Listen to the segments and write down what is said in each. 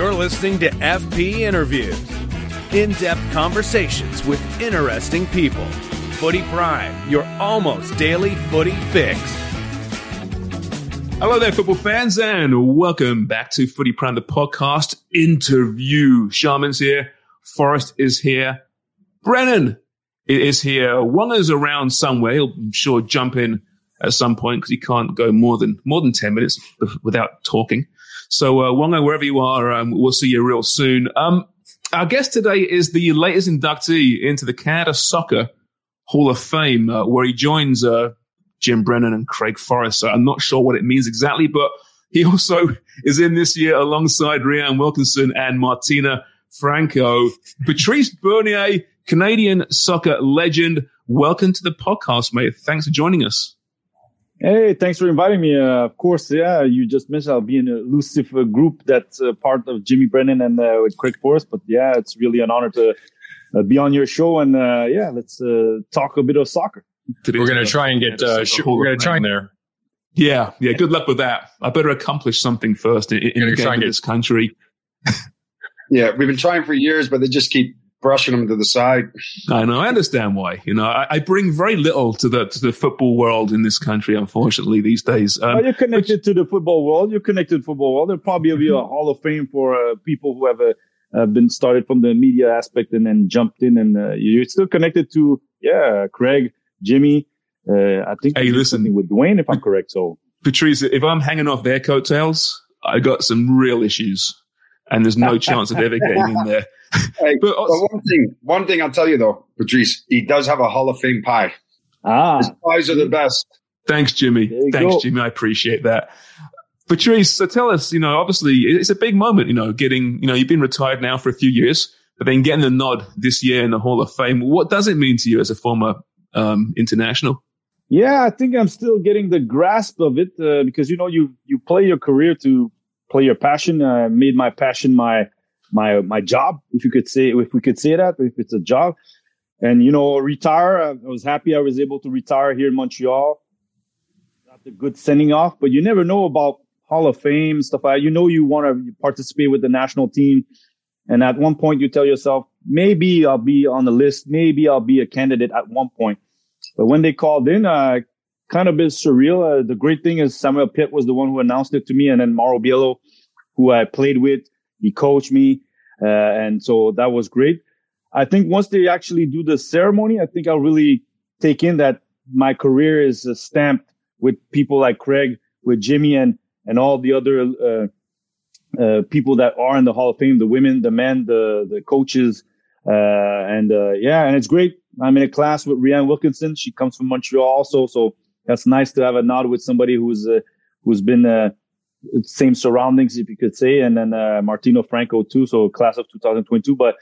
You're listening to FP Interviews, in depth conversations with interesting people. Footy Prime, your almost daily footy fix. Hello there, football fans, and welcome back to Footy Prime, the podcast interview. Sharman's here, Forrest is here, Brennan is here. Wonga's around somewhere. He'll, I'm sure, jump in at some point because he can't go more than more than ten minutes without talking. So, uh, Wonga, wherever you are, um, we'll see you real soon. Um, our guest today is the latest inductee into the Canada Soccer Hall of Fame, uh, where he joins uh, Jim Brennan and Craig Forrest. I'm not sure what it means exactly, but he also is in this year alongside Rhian Wilkinson and Martina Franco. Patrice Bernier, Canadian soccer legend. Welcome to the podcast, mate. Thanks for joining us. Hey, thanks for inviting me. Uh, of course, yeah, you just mentioned I'll be in a elusive uh, group that's uh, part of Jimmy Brennan and uh, with Craig Forrest. But yeah, it's really an honor to uh, be on your show. And uh, yeah, let's talk a bit of soccer. We're going to try and get, sh- we're going to try and there. Yeah, yeah. Good luck with that. I better accomplish something first in, in getting this country. yeah, we've been trying for years, but they just keep brushing them to the side. I know. I understand why. You know, I, I, bring very little to the to the football world in this country. Unfortunately, these days. Um, well, you're connected which, to the football world. You're connected to the football world. There'll probably be a mm-hmm. Hall of Fame for uh, people who have uh, been started from the media aspect and then jumped in, and uh, you're still connected to yeah, Craig, Jimmy. Uh, I think hey, listen with Dwayne, if I'm correct. So, Patrice, if I'm hanging off their coattails, I got some real issues and there's no chance of ever getting in there. hey, but, also, one thing, one thing I'll tell you though, Patrice, he does have a Hall of Fame pie. Ah, his pies are the best. Thanks, Jimmy. Thanks, go. Jimmy. I appreciate that. Patrice, so tell us, you know, obviously it's a big moment, you know, getting, you know, you've been retired now for a few years, but then getting the nod this year in the Hall of Fame. What does it mean to you as a former um, international? Yeah, I think I'm still getting the grasp of it uh, because you know you you play your career to play your passion. Uh, made my passion my my my job, if you could say if we could say that, if it's a job. And you know, retire. I was happy I was able to retire here in Montreal. Got the good sending off, but you never know about Hall of Fame stuff. Like you know, you want to participate with the national team, and at one point you tell yourself, maybe I'll be on the list. Maybe I'll be a candidate at one point. But when they called in, uh, kind of bit surreal. Uh, the great thing is Samuel Piette was the one who announced it to me, and then Mauro Biello, who I played with, he coached me, uh, and so that was great. I think once they actually do the ceremony, I think I'll really take in that my career is uh, stamped with people like Craig, with Jimmy, and and all the other uh, uh, people that are in the Hall of Fame, the women, the men, the the coaches, uh, and yeah, and it's great. I'm in a class with Rhian Wilkinson. She comes from Montreal also, so that's nice to have a nod with somebody who's uh, who's been uh, same surroundings, if you could say, and then uh, Martino Franco too. So class of 2022, but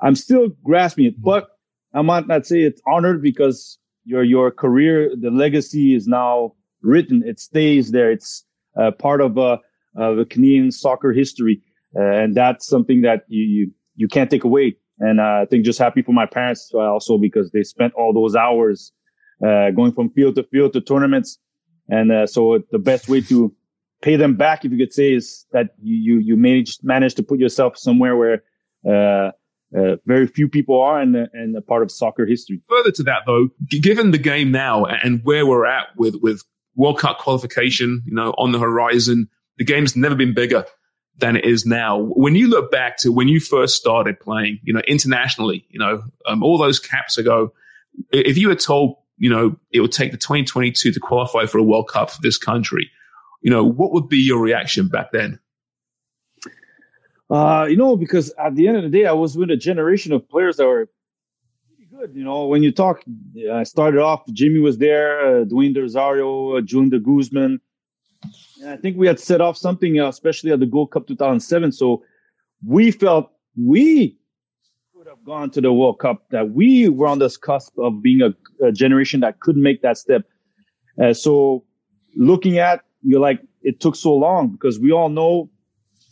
I'm still grasping it. But I might not say it's honored because your your career, the legacy is now written. It stays there. It's uh, part of uh, of the Canadian soccer history, uh, and that's something that you you, you can't take away. And uh, I think just happy for my parents also because they spent all those hours uh, going from field to field to tournaments. And uh, so the best way to pay them back, if you could say, is that you you, you manage manage to put yourself somewhere where uh, Uh, very few people are, and and a part of soccer history. Further to that, though, given the game now and where we're at with with World Cup qualification, you know, on the horizon, the game's never been bigger than it is now. When you look back to when you first started playing, you know, internationally, you know, um, all those caps ago, if you were told, you know, it would take the 2022 to qualify for a World Cup for this country, you know, what would be your reaction back then? Uh, you know, because at the end of the day, I was with a generation of players that were pretty good. You know, when you talk, I started off, Jimmy was there, uh, Dwayne De Rosario, uh, Julian de Guzman. And I think we had set off something, uh, especially at the Gold Cup 2007. So we felt we gone to the World Cup, that we were on this cusp of being a, a generation that could make that step. Uh, so looking at, you're like, it took so long because we all know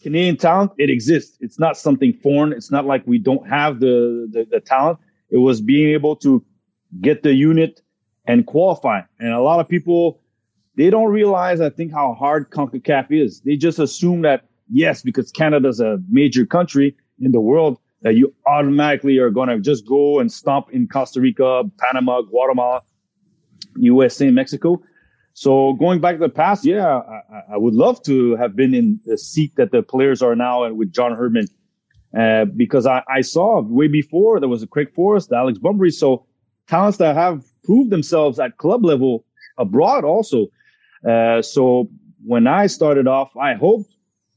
Canadian talent, it exists. It's not something foreign. It's not like we don't have the, the, the talent. It was being able to get the unit and qualify. And a lot of people, they don't realize, I think, how hard CONCACAF is. They just assume that, yes, because Canada's a major country in the world, that you automatically are going to just go and stomp in Costa Rica, Panama, Guatemala, USA, Mexico. So going back to the past, yeah, I, I, would love to have been in the seat that the players are now with John Herdman, uh, because I, I, saw way before there was a Craig Forrest, Alex Bunbury, so talents that have proved themselves at club level abroad also. Uh, so when I started off, I hoped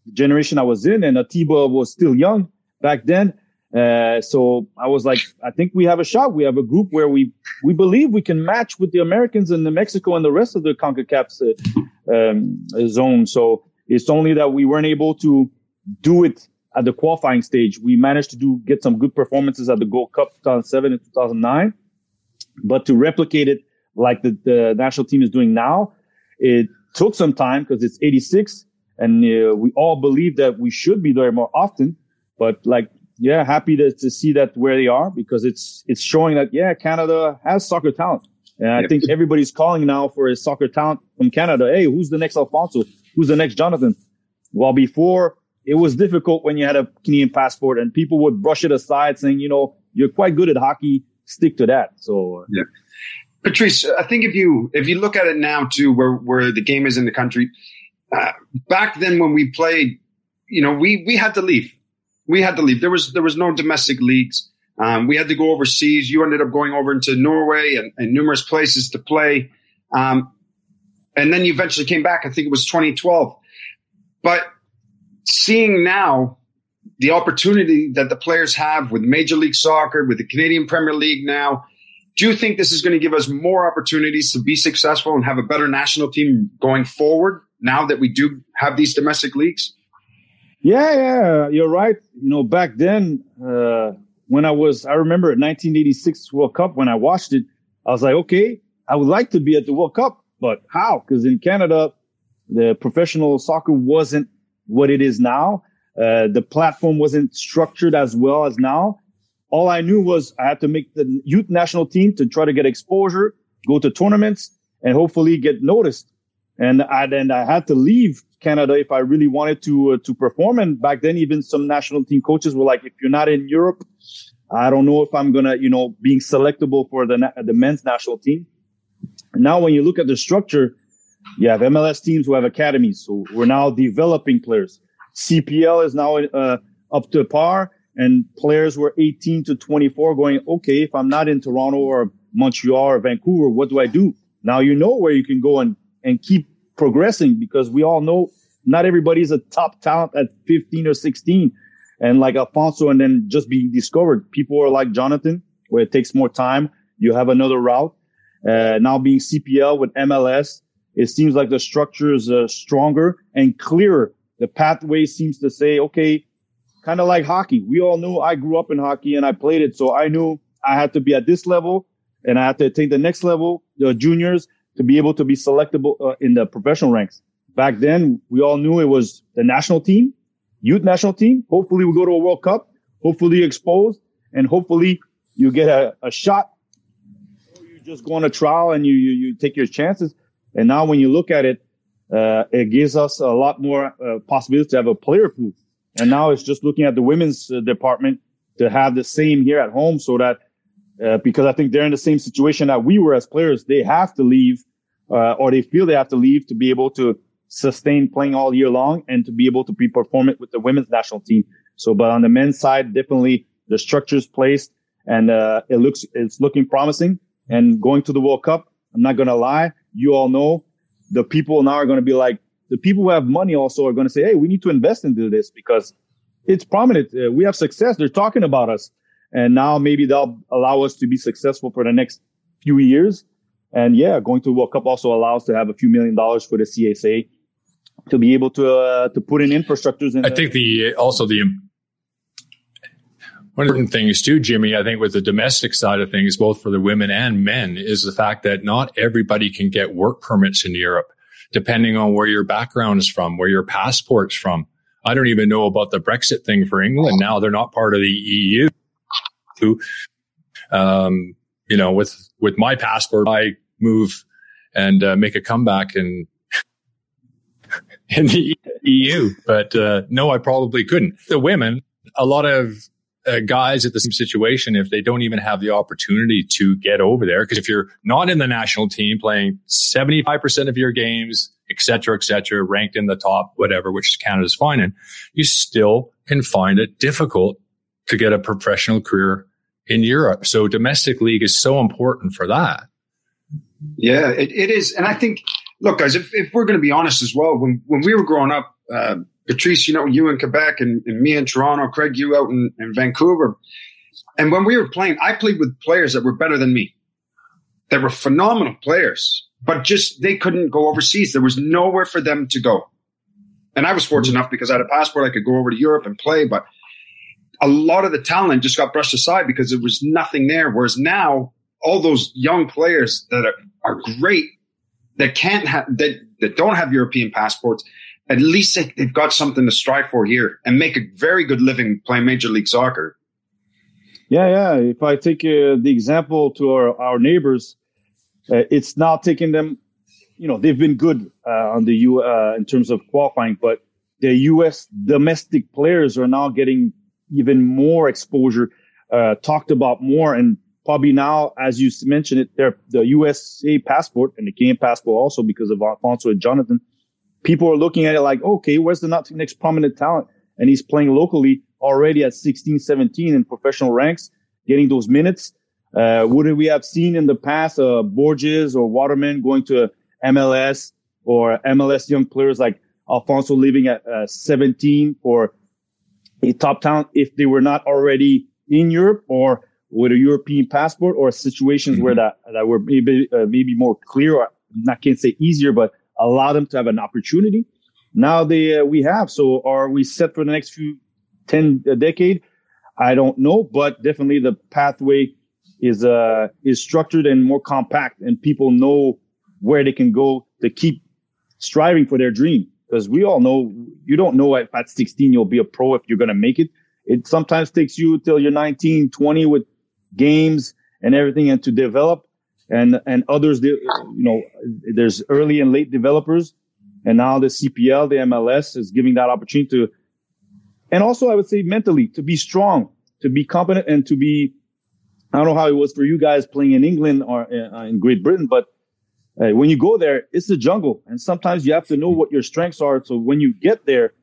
the generation I was in, and Atiba was still young back then, uh, so I was like, I think we have a shot. We have a group where we we believe we can match with the Americans and the Mexico and the rest of the CONCACAF uh, um, zone. So it's only that we weren't able to do it at the qualifying stage. We managed to do get some good performances at the Gold Cup 2007 and 2009, but to replicate it like the, the national team is doing now, it took some time because it's 86, and uh, we all believe that we should be there more often. But like yeah, happy to, to see that where they are because it's it's showing that yeah, Canada has soccer talent. And I think everybody's calling now for a soccer talent from Canada. Hey, who's the next Alphonso? Who's the next Jonathan? While before it was difficult when you had a Canadian passport and people would brush it aside saying, you know, you're quite good at hockey, stick to that. So yeah. Patrice, I think if you if you look at it now too, where where the game is in the country, uh, back then when we played, you know, we we had to leave we had to leave. There was there was no domestic leagues. Um, we had to go overseas. You ended up going over into Norway and, and numerous places to play. Um, and then you eventually came back. I think it was 2012. But seeing now the opportunity that the players have with Major League Soccer, with the Canadian Premier League now, do you think this is going to give us more opportunities to be successful and have a better national team going forward now that we do have these domestic leagues? Yeah, yeah, you're right. You know, back then, uh, when I was, I remember 1986 World Cup when I watched it, I was like, okay, I would like to be at the World Cup, but how? Because in Canada, the professional soccer wasn't what it is now. Uh, the platform wasn't structured as well as now. All I knew was I had to make the youth national team to try to get exposure, go to tournaments, and hopefully get noticed. And I then I had to leave Canada if I really wanted to uh, to perform. And back then, even some national team coaches were like, "If you're not in Europe, I don't know if I'm gonna, you know, being selectable for the the men's national team." Now, when you look at the structure, you have MLS teams who have academies, so we're now developing players. CPL is now uh, up to par, and players were 18 to 24 going, okay, if I'm not in Toronto or Montreal or Vancouver, what do I do? Now you know where you can go and and keep progressing because we all know not everybody's a top talent at 15 or 16 and like Alphonso and then just being discovered. People are like Jonathan, where it takes more time. You have another route. Uh, now being CPL with MLS, it seems like the structure is uh, stronger and clearer. The pathway seems to say, okay, kind of like hockey. We all knew I grew up in hockey and I played it. So I knew I had to be at this level and I had to take the next level, the juniors, to be able to be selectable uh, in the professional ranks. Back then, we all knew it was the national team, youth national team. Hopefully, we go to a World Cup. Hopefully, exposed, and hopefully, you get a, a shot. Or you just go on a trial and you, you you take your chances. And now, when you look at it, uh, it gives us a lot more uh, possibilities to have a player pool. And now it's just looking at the women's uh, department. to have the same here at home so that uh, because I think they're in the same situation that we were as players. They have to leave, uh, or they feel they have to leave to be able to sustain playing all year long and to be able to be perform it with the women's national team. So, but on the men's side, definitely the structure's placed and, uh, it looks, it's looking promising and going to the World Cup. I'm not going to lie. You all know the people now are going to be like, the people who have money also are going to say, Hey, we need to invest into this because it's prominent. Uh, we have success. They're talking about us. And now maybe they'll allow us to be successful for the next few years. And yeah, going to World Cup also allows to have a few million dollars for the CSA to be able to uh, to put in infrastructures. In I think the also the one of the things too, Jimmy. I think with the domestic side of things, both for the women and men, is the fact that not everybody can get work permits in Europe, depending on where your background is from, where your passport's from. I don't even know about the Brexit thing for England now; they're not part of the EU to, um, you know, with, with my passport, I move and uh, make a comeback in, in the EU. But, uh, no, I probably couldn't. The women, a lot of uh, guys at the same situation if they don't even have the opportunity to get over there. Because if you're not in the national team playing 75% of your games, et cetera, et cetera, ranked in the top, whatever, which Canada's fine in, you still can find it difficult to get a professional career in Europe. So domestic league is so important for that. Yeah, it, it is. And I think, look, guys, if, if we're going to be honest as well, when, when we were growing up, uh, Patrice, you know, you in Quebec and, and, me in Toronto, Craig, you out in, in Vancouver. And when we were playing, I played with players that were better than me. That were phenomenal players, but just they couldn't go overseas. There was nowhere for them to go. And I was fortunate enough because I had a passport. I could go over to Europe and play, but a lot of the talent just got brushed aside because there was nothing there. Whereas now, all those young players that are, are great that can't have that that don't have European passports, at least they, they've got something to strive for here and make a very good living playing Major League Soccer. Yeah, yeah. If I take uh, the example to our, our neighbors, uh, it's now taking them. You know, they've been good uh, on the U uh, in terms of qualifying, but the U.S. domestic players are now getting even more exposure, uh, talked about more. And probably now, as you mentioned it, there, the USA passport and the Canadian passport also because of Alphonso and Jonathan, people are looking at it like, okay, where's the next prominent talent? And he's playing locally already at 16, 17 in professional ranks, getting those minutes. Uh, would we have seen in the past, uh, Borges or Waterman going to MLS or MLS young players like Alphonso leaving at uh, 17 for a top talent if they were not already in Europe or with a European passport or situations mm-hmm. where that, that were maybe, uh, maybe more clear or I can't say easier, but allow them to have an opportunity. Now they, uh, we have. So are we set for the next few 10 a decade? I don't know, but definitely the pathway is, uh, is structured and more compact and people know where they can go to keep striving for their dream because we all know you don't know if at 16 you'll be a pro if you're going to make it. It sometimes takes you till you're 19, 20 with games and everything and to develop and, and others, you know, there's early and late developers. And now the CPL, the MLS is giving that opportunity to, and also I would say mentally to be strong, to be competent and to be, I don't know how it was for you guys playing in England or uh, in Great Britain, but when you go there, it's the jungle, and sometimes you have to know what your strengths are. So when you get there,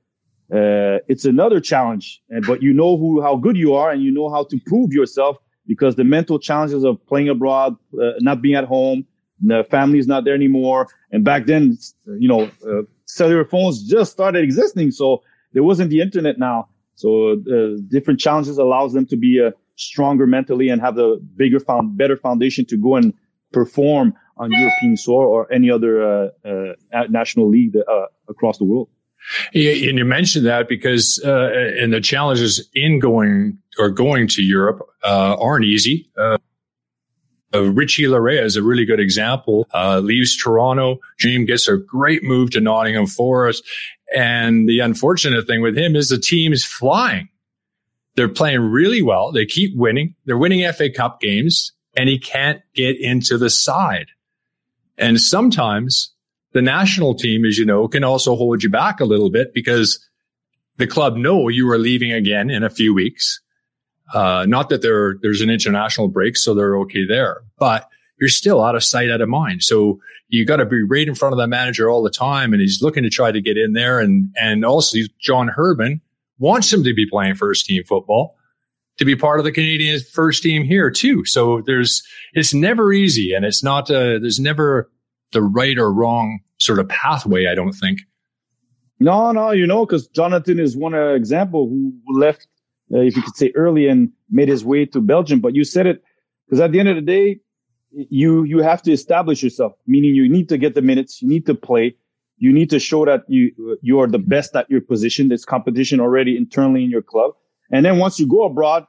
uh, it's another challenge. And but you know who how good you are, and you know how to prove yourself because the mental challenges of playing abroad, uh, not being at home, the family is not there anymore. And back then, you know, uh, cellular phones just started existing, so there wasn't the internet now. So uh, different challenges allows them to be uh, stronger mentally and have the bigger found better foundation to go and perform on European soil or any other uh, uh, national league uh, across the world. And you mentioned that because uh, and the challenges in going or going to Europe uh, aren't easy. Uh, Richie Laryea is a really good example. leaves Toronto, dream gets a great move to Nottingham Forest, and the unfortunate thing with him is the team is flying. They're playing really well. They keep winning. They're winning FA Cup games, and he can't get into the side. And sometimes the national team, as you know, can also hold you back a little bit because the club know you are leaving again in a few weeks. Uh, not that there there's an international break, so they're okay there, but you're still out of sight, out of mind. So you got to be right in front of that manager all the time, and he's looking to try to get in there. And and also John Herdman wants him to be playing first team football to be part of the Canadian first team here too. So there's it's never easy, and it's not uh, there's never the right or wrong sort of pathway. I don't think. No, no, you know, because Jonathan is one uh, example who left, uh, if you could say, early and made his way to Belgium. But you said it because at the end of the day, you you have to establish yourself. Meaning, you need to get the minutes, you need to play, you need to show that you you are the best at your position. There's competition already internally in your club, and then once you go abroad,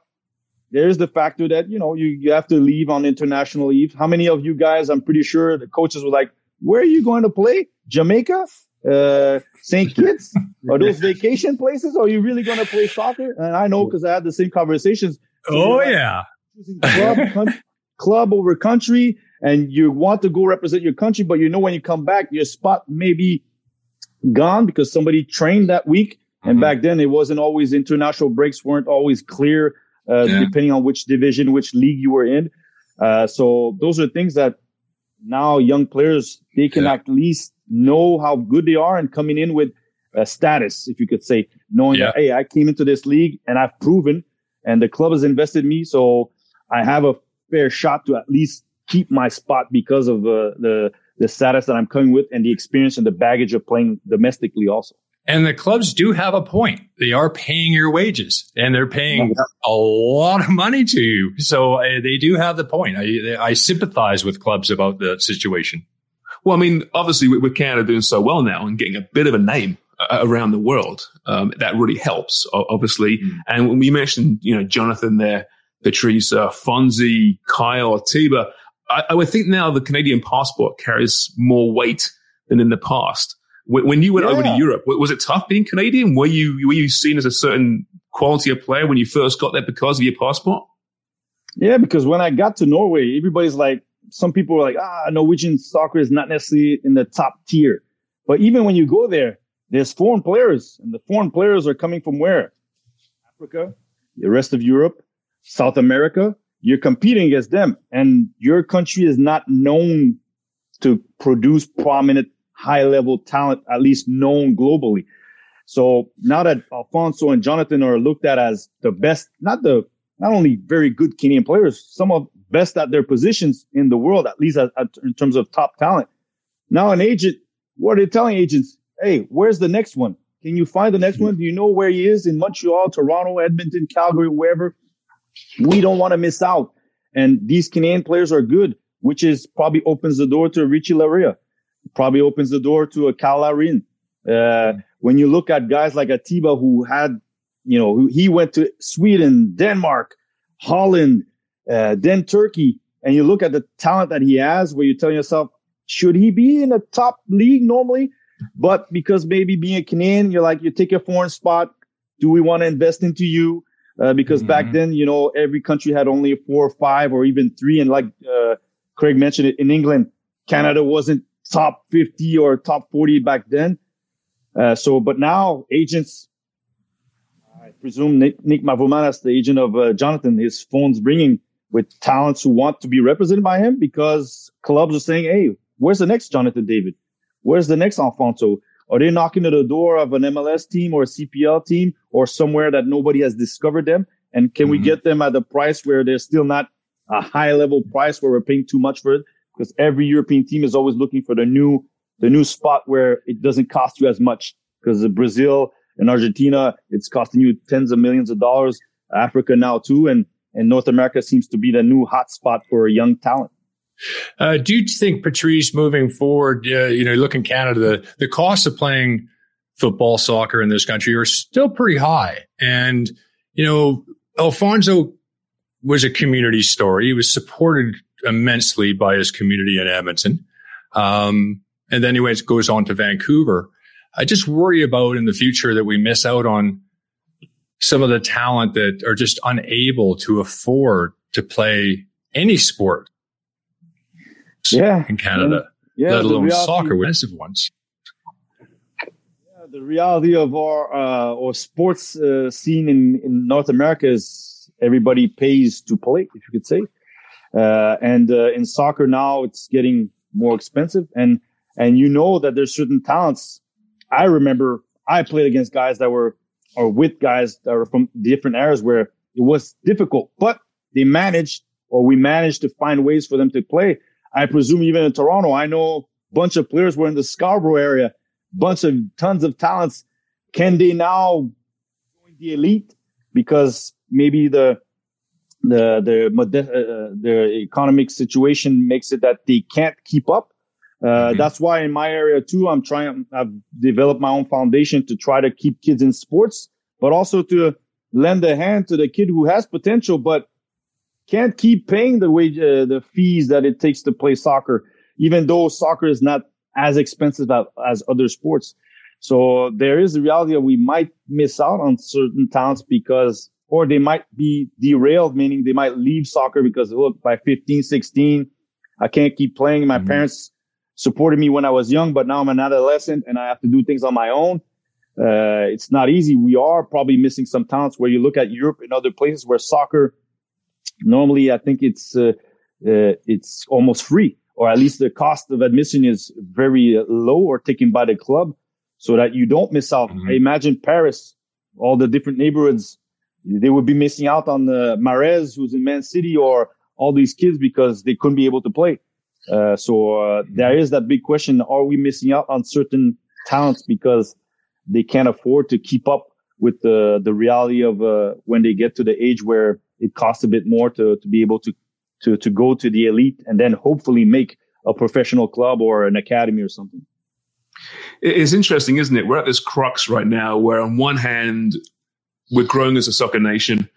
there's the factor that you know you you have to leave on international leave. How many of you guys? I'm pretty sure the coaches were like, "Where are you going to play? Jamaica?" uh, St. Kitts? Are those vacation places? Or are you really going to play soccer? And I know because I had the same conversations. So oh, yeah. Club, club over country, and you want to go represent your country, but you know when you come back, your spot may be gone because somebody trained that week. And mm-hmm. back then, it wasn't always international breaks weren't always clear, uh, yeah. depending on which division, which league you were in. Uh, so those are things that now young players they can yeah. at least know how good they are and coming in with a status, if you could say, knowing yeah. that, hey, I came into this league and I've proven and the club has invested in me. So I have a fair shot to at least keep my spot because of uh, the, the status that I'm coming with and the experience and the baggage of playing domestically also. And the clubs do have a point. They are paying your wages and they're paying a lot of money to you. So uh, they do have the point. I, I sympathize with clubs about the situation. Well, I mean, obviously with Canada doing so well now and getting a bit of a name uh, around the world, um, that really helps, obviously. Mm. And when we mentioned, you know, Jonathan there, Patrice, uh, Fonzie, Kyle, Tiba, I, I, would think now the Canadian passport carries more weight than in the past. When, when you went yeah. over to Europe, was it tough being Canadian? Were you were you seen as a certain quality of player when you first got there because of your passport? Yeah, because when I got to Norway, everybody's like, some people are like, ah, Norwegian soccer is not necessarily in the top tier. But even when you go there, there's foreign players, and the foreign players are coming from where? Africa, the rest of Europe, South America. You're competing against them, and your country is not known to produce prominent, high level talent, at least known globally. So now that Alphonso and Jonathan are looked at as the best, not the not only very good Kenyan players, some of best at their positions in the world, at least at, at, in terms of top talent. Now, an agent, what are they telling agents? Hey, where's the next one? Can you find the next one? Do you know where he is in Montreal, Toronto, Edmonton, Calgary, wherever? We don't want to miss out. And these Canadian players are good, which is probably opens the door to Richie Laryea, probably opens the door to a Cyle Larin. Uh, when you look at guys like Atiba, who had, you know, he went to Sweden, Denmark, Holland, uh, then Turkey, and you look at the talent that he has, where you tell yourself, should he be in a top league normally? But because maybe being a Canadian, you're like, you take a foreign spot. Do we want to invest into you? Uh, because mm-hmm. back then, you know, every country had only four or five or even three. And like uh, Craig mentioned it in England, Canada wasn't top 50 or top 40 back then. Uh, so, but now agents, I presume Nick, Nick Mavromaras, the agent of uh, Jonathan, his phone's ringing with talents who want to be represented by him because clubs are saying, Hey, where's the next Jonathan David? Where's the next Alphonso? Are they knocking at the door of an MLS team or a CPL team or somewhere that nobody has discovered them? And can mm-hmm. we get them at the price where they're still not a high level price where we're paying too much for it? Because every European team is always looking for the new, the new spot where it doesn't cost you as much. Because Brazil and Argentina, it's costing you tens of millions of dollars. Africa now too. And and North America seems to be the new hotspot for young talent. Uh, do you think, Patrice, moving forward, uh, you know, look in Canada, the, the cost of playing football, soccer in this country are still pretty high. And, you know, Alphonso was a community story. He was supported immensely by his community in Edmonton. Um, and then he went, goes on to Vancouver. I just worry about in the future that we miss out on some of the talent that are just unable to afford to play any sport yeah. in Canada, yeah, let alone reality, soccer, massive ones. Yeah, the reality of our uh, or sports uh, scene in, in North America is everybody pays to play, if you could say. Uh, and uh, in soccer now, it's getting more expensive, and and you know that there's certain talents. I remember I played against guys that were or with guys that were from different eras where it was difficult, but they managed or we managed to find ways for them to play. I presume even in Toronto, I know a bunch of players were in the Scarborough area, bunch of tons of talents. Can they now join the elite because maybe the the the uh, the economic situation makes it that they can't keep up? Uh, mm-hmm. That's why in my area too, I'm trying. I've developed my own foundation to try to keep kids in sports, but also to lend a hand to the kid who has potential, but can't keep paying the wage, uh, the fees that it takes to play soccer, even though soccer is not as expensive as, as other sports. So there is the reality that we might miss out on certain talents because, or they might be derailed, meaning they might leave soccer because look, by 15, 16, I can't keep playing. My mm-hmm. parents supported me when I was young, but now I'm an adolescent and I have to do things on my own. Uh, it's not easy. We are probably missing some talents where you look at Europe and other places where soccer normally I think it's uh, uh, it's almost free, or at least the cost of admission is very low or taken by the club, so that you don't miss out. Mm-hmm. I imagine Paris, all the different neighborhoods, they would be missing out on the Mahrez, who's in Man City, or all these kids because they couldn't be able to play. Uh, so uh, there is that big question: Are we missing out on certain talents because they can't afford to keep up with the the reality of uh, when they get to the age where it costs a bit more to, to be able to, to, to go to the elite and then hopefully make a professional club or an academy or something. It's interesting, isn't it? We're at this crux right now where on one hand, we're growing as a soccer nation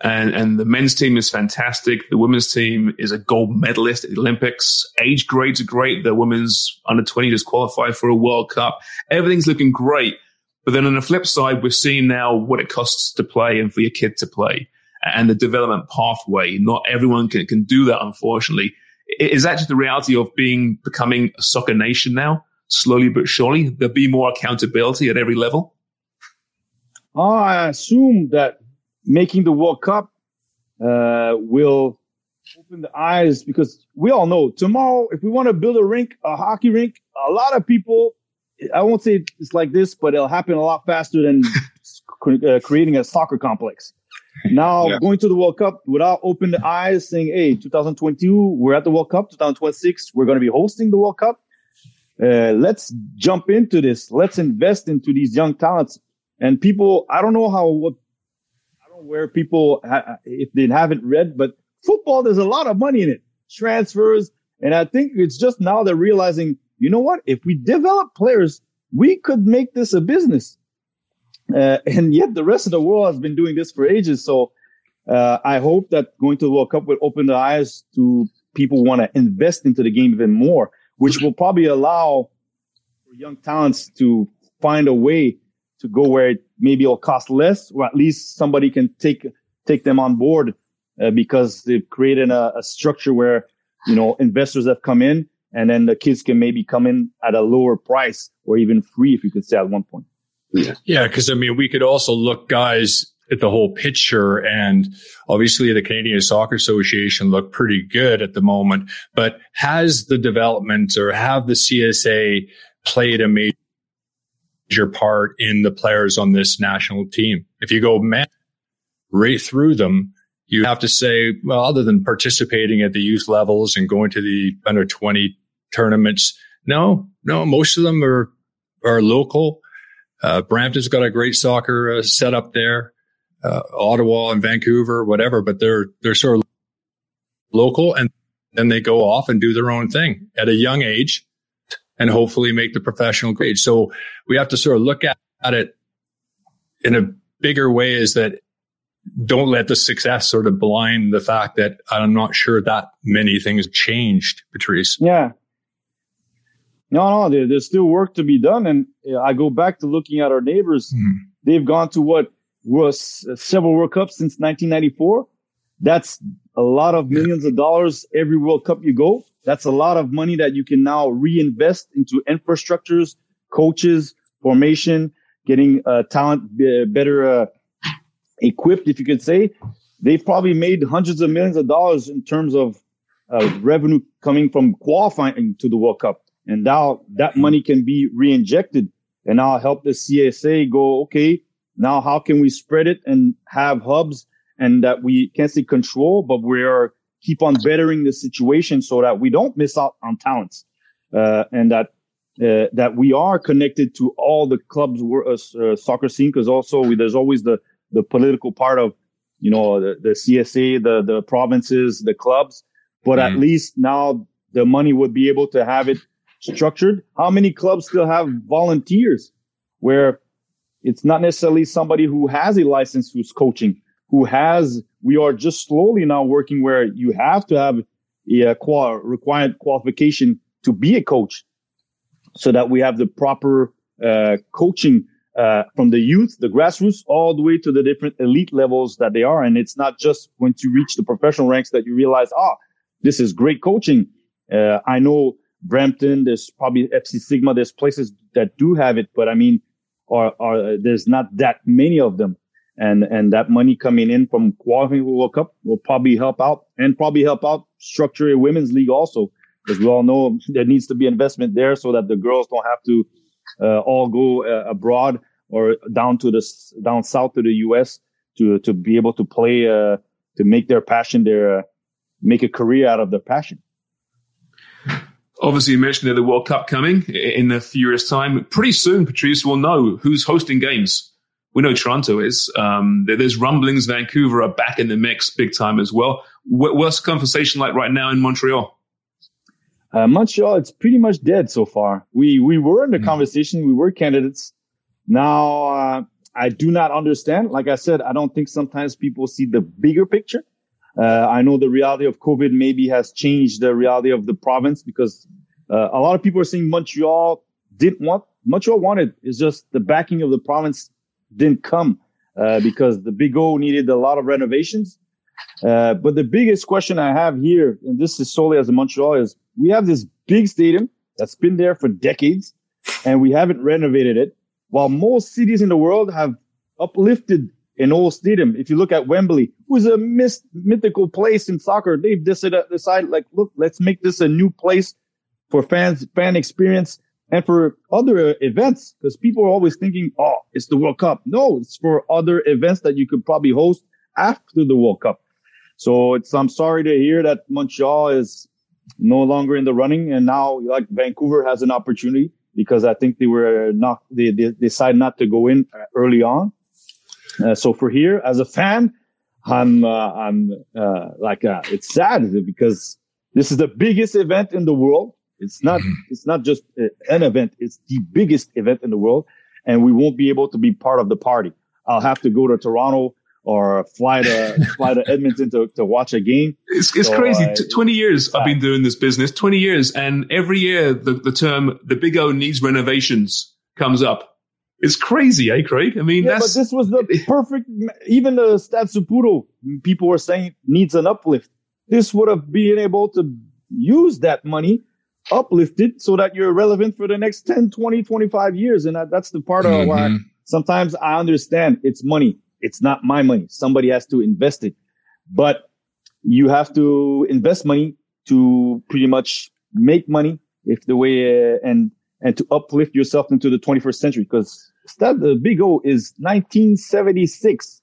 and, and the men's team is fantastic. The women's team is a gold medalist at the Olympics. Age grades are great. The women's under 20 just qualified for a World Cup. Everything's looking great. But then on the flip side, we're seeing now what it costs to play and for your kid to play and the development pathway. Not everyone can, can do that, unfortunately. Is that just the reality of being becoming a soccer nation now? Slowly but surely, there'll be more accountability at every level. Oh, I assume that making the World Cup uh, will open the eyes because we all know tomorrow, if we want to build a rink, a hockey rink, a lot of people, I won't say it's like this, but it'll happen a lot faster than uh, creating a soccer complex. Now yeah. going to the World Cup without open the eyes, saying, "Hey, 2022, we're at the World Cup. 2026, we're going to be hosting the World Cup. Uh, let's jump into this. Let's invest into these young talents." And people, I don't know how what I don't know where people if they haven't read, but football there's a lot of money in it, transfers, and I think it's just now they're realizing, you know what? If we develop players, we could make this a business. Uh, and yet the rest of the world has been doing this for ages. So uh, I hope that going to the World Cup will open the eyes to people want to invest into the game even more, which will probably allow young talents to find a way to go where it maybe it'll cost less, or at least somebody can take take them on board uh, because they've created a, a structure where you know investors have come in, and then the kids can maybe come in at a lower price or even free, if you could say at one point. Yeah. Yeah. Cause I mean, we could also look guys at the whole picture and obviously the Canadian Soccer Association look pretty good at the moment, but has the development or have the CSA played a major part in the players on this national team? If you go man, right through them, you have to say, well, other than participating at the youth levels and going to the under 20 tournaments, no, no, most of them are, are local uh, Brampton's got a great soccer uh, setup there. Uh, Ottawa and Vancouver, whatever, but they're they're sort of local, and then they go off and do their own thing at a young age, and hopefully make the professional grade. So we have to sort of look at, at it in a bigger way. Is that don't let the success sort of blind the fact that I'm not sure that many things changed, Patrice. Yeah, no, no, there, there's still work to be done. And I go back to looking at our neighbors. Mm. They've gone to what was several World Cups since 1994. That's a lot of millions of dollars every World Cup you go. That's a lot of money that you can now reinvest into infrastructures, coaches, formation, getting uh, talent better uh, equipped, if you could say. they've probably made hundreds of millions of dollars in terms of uh, revenue coming from qualifying to the World Cup. And now that money can be re-injected and now help the CSA go, okay, now how can we spread it and have hubs and that we can't say control, but we're keep on bettering the situation so that we don't miss out on talents, uh, and that uh, that we are connected to all the clubs uh, uh, soccer scene because also we, there's always the the political part of you know the, the CSA, the the provinces, the clubs, but mm. at least now the money would be able to have it structured. How many clubs still have volunteers where it's not necessarily somebody who has a license who's coaching, who has, we are just slowly now working where you have to have a qual- required qualification to be a coach so that we have the proper uh, coaching uh, from the youth, the grassroots, all the way to the different elite levels that they are. And it's not just once you reach the professional ranks that you realize, ah, this is great coaching. Uh, I know Brampton, there's probably FC Sigma, there's places that do have it, but I mean, are, are there's not that many of them. And, and that money coming in from qualifying for World Cup will probably help out and probably help out structure a women's league also. Because we all know there needs to be investment there so that the girls don't have to uh, all go uh, abroad or down to the down south to the U.S. to to be able to play uh, to make their passion their uh, make a career out of their passion. Obviously, you mentioned the World Cup coming in a few years' time. Pretty soon, Patrice will know who's hosting games. We know Toronto is. Um, there's rumblings Vancouver are back in the mix big time as well. What's the conversation like right now in Montreal? Uh, Montreal, it's pretty much dead so far. We we were in the mm. conversation. We were candidates. Now uh, I do not understand. Like I said, I don't think sometimes people see the bigger picture. Uh, I know the reality of COVID maybe has changed the reality of the province because uh, a lot of people are saying Montreal didn't want Montreal wanted. It's just the backing of the province didn't come uh, because the Big O needed a lot of renovations. Uh, but the biggest question I have here, and this is solely as a Montreal, is we have this big stadium that's been there for decades and we haven't renovated it. While most cities in the world have uplifted an old stadium. If you look at Wembley, was a myth- mythical place in soccer, they've decided, decided like, look, let's make this a new place for fans, fan experience and for other events. Cause people are always thinking, Oh, it's the World Cup. No, it's for other events that you could probably host after the World Cup. So it's, I'm sorry to hear that Montreal is no longer in the running. And now like Vancouver has an opportunity because I think they were not, they, they decided not to go in early on. Uh, so for here, as a fan, I'm, uh, I'm, uh, like, uh, it's sad because this is the biggest event in the world. It's not, mm-hmm. it's not just uh, an event. It's the biggest event in the world. And we won't be able to be part of the party. I'll have to go to Toronto or fly to fly to Edmonton to, to watch a game. It's, it's so, crazy. Uh, Twenty years I've been doing this business. Twenty years, and every year the, the term "the Big O needs renovations" comes up. It's crazy, eh, Craig? I mean, yeah, but this was the perfect. Even the Stade Saputo, people were saying needs an uplift. This would have been able to use that money uplifted so that you're relevant for the next 10, 20, 25 years. And that, that's the part mm-hmm. of why sometimes I understand it's money it's not my money. Somebody has to invest it. But you have to invest money to pretty much make money if the way uh, and and to uplift yourself into the 21st century because that the big O is 1976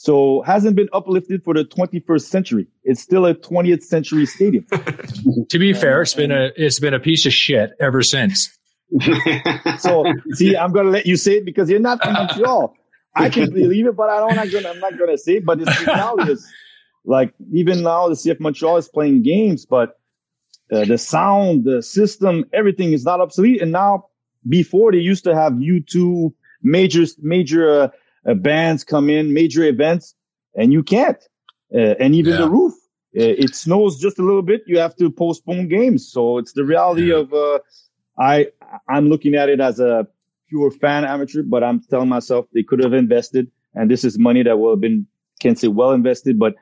so hasn't been uplifted for the 21st century it's still a 20th century stadium to be fair it's been a it's been a piece of shit ever since so see i'm gonna let you say it because you're not from montreal I can believe it, but I don't. I'm not gonna. I'm not gonna say. It, but it's reality is like even now the CF Montreal is playing games, but uh, the sound, the system, everything is not obsolete. And now, before they used to have U2 major major uh, uh, bands come in, major events, and you can't. Uh, and even yeah. the roof, uh, it snows just a little bit. You have to postpone games. So it's the reality yeah. of. Uh, I I'm looking at it as a pure fan amateur, but I'm telling myself they could have invested, and this is money that would have been can't say well invested, but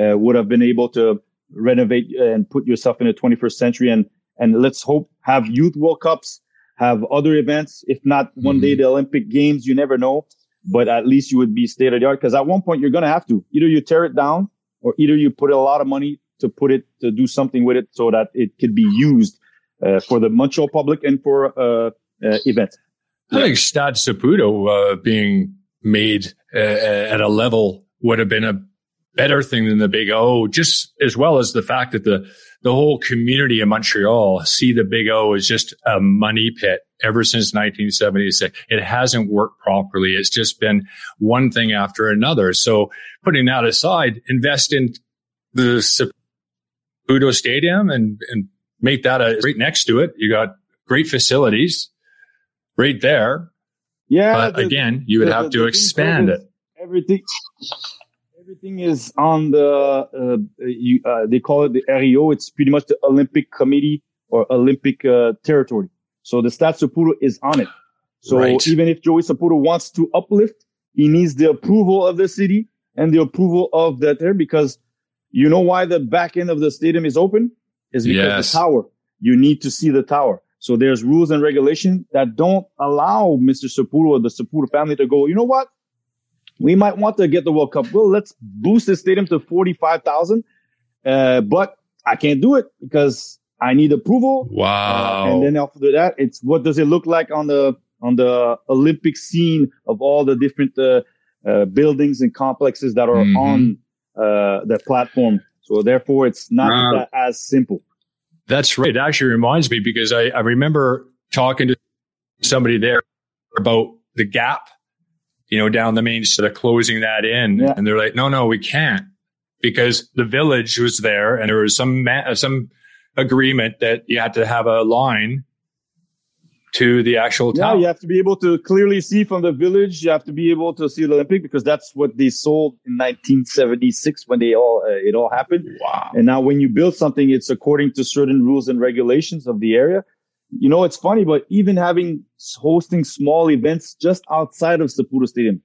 uh, would have been able to renovate and put yourself in the 21st century. And and let's hope have youth World Cups, have other events. If not one mm-hmm. day the Olympic Games, you never know. But at least you would be state of the art. Because at one point you're going to have to either you tear it down or either you put a lot of money to put it to do something with it so that it could be used uh, for the Montreal public and for uh, uh, events. I think Stade Saputo uh, being made uh, at a level would have been a better thing than the Big O, just as well as the fact that the the whole community of Montreal see the Big O as just a money pit ever since 1976. It hasn't worked properly. It's just been one thing after another. So putting that aside, invest in the Saputo Stadium and, and make that a right next to it. You got great facilities right there. Yeah. But the, again, you would the, have the, to expand it. Everything, everything is on the, uh, you, uh, they call it the RIO. It's pretty much the Olympic committee or Olympic, uh, territory. So the Stade Saputo is on it. So right. even if Joey Saputo wants to uplift, he needs the approval of the city and the approval of the there because you know why the back end of the stadium is open? Is because yes. the tower. You need to see the tower. So there's rules and regulation that don't allow Mr. Saputo or the Saputo family to go, you know what? We might want to get the World Cup. Well, let's boost the stadium to 45,000. Uh, but I can't do it because I need approval. Wow. Uh, and then after that, it's what does it look like on the, on the Olympic scene of all the different, uh, uh buildings and complexes that are mm-hmm. on, uh, the platform. So therefore, it's not that as simple. That's right. It actually reminds me because I, I remember talking to somebody there about the gap you know, down the main, so they're closing that in. Yeah. And they're like, no, no, we can't because the village was there and there was some, ma- some agreement that you had to have a line to the actual town. Yeah, you have to be able to clearly see from the village. You have to be able to see the Olympic because that's what they sold in 1976 when they all uh, it all happened. Wow! And now when you build something, it's according to certain rules and regulations of the area you know, it's funny, but even having hosting small events just outside of Saputo Stadium,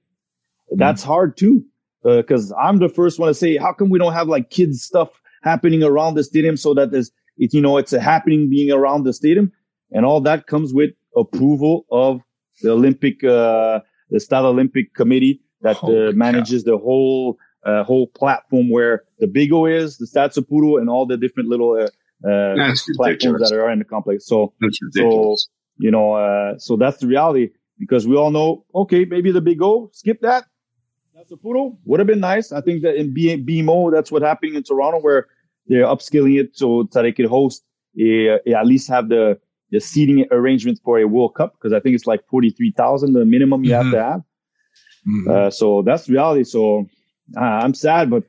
that's mm. hard too. Because uh, I'm the first one to say, how come we don't have like kids stuff happening around the stadium so that there's, it, you know, it's a happening being around the stadium, and all that comes with approval of the Olympic, uh, the Stade Olympic Committee that uh, manages the whole uh, whole platform where the Big O is, the Stade Saputo, and all the different little uh, uh, platforms that are in the complex. So, so you know, uh, so that's the reality because we all know, okay, maybe the big O, skip that. That's a poodle. Would have been nice. I think that in B- BMO, that's what happened in Toronto where they're upskilling it so that they could host a, a, at least have the, the seating arrangement for a World Cup because I think it's like 43,000, the minimum you mm-hmm. have to have. Mm-hmm. Uh, so that's reality. So uh, I'm sad, but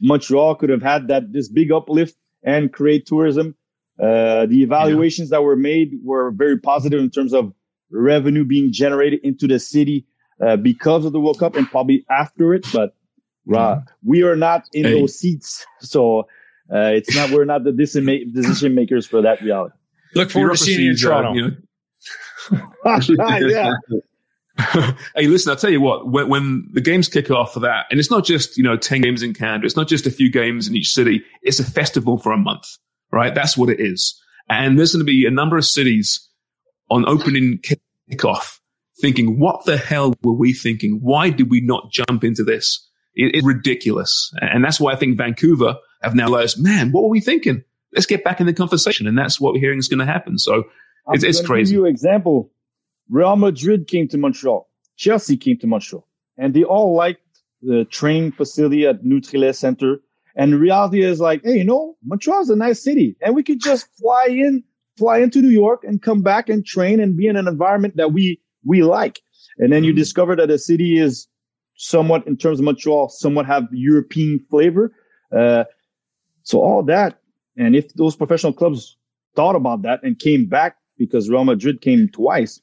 Montreal could have had that, this big uplift and create tourism. Uh, the evaluations yeah. that were made were very positive in terms of revenue being generated into the city uh, because of the World Cup and probably after it. But uh, we are not in hey. those seats, so uh, it's not we're not the decision makers for that reality. Look forward to seeing you in Toronto. You know? yeah. hey, listen, I'll tell you what, when, when, the games kick off for that, and it's not just, you know, 10 games in Canada, it's not just a few games in each city, it's a festival for a month, right? That's what it is. And there's going to be a number of cities on opening kickoff thinking, what the hell were we thinking? Why did we not jump into this? It, it's ridiculous. And that's why I think Vancouver have now realized, man, what were we thinking? Let's get back in the conversation. And that's what we're hearing is going to happen. So it's, it's crazy. Give you example Real Madrid came to Montreal. Chelsea came to Montreal. And they all liked the training facility at Nutrilait Center. And the reality is like, hey, you know, Montreal's a nice city. And we could just fly in, fly into New York and come back and train and be in an environment that we, we like. And then you mm-hmm. discover that the city is somewhat, in terms of Montreal, somewhat have European flavor. Uh, so all that. And if those professional clubs thought about that and came back because Real Madrid came twice,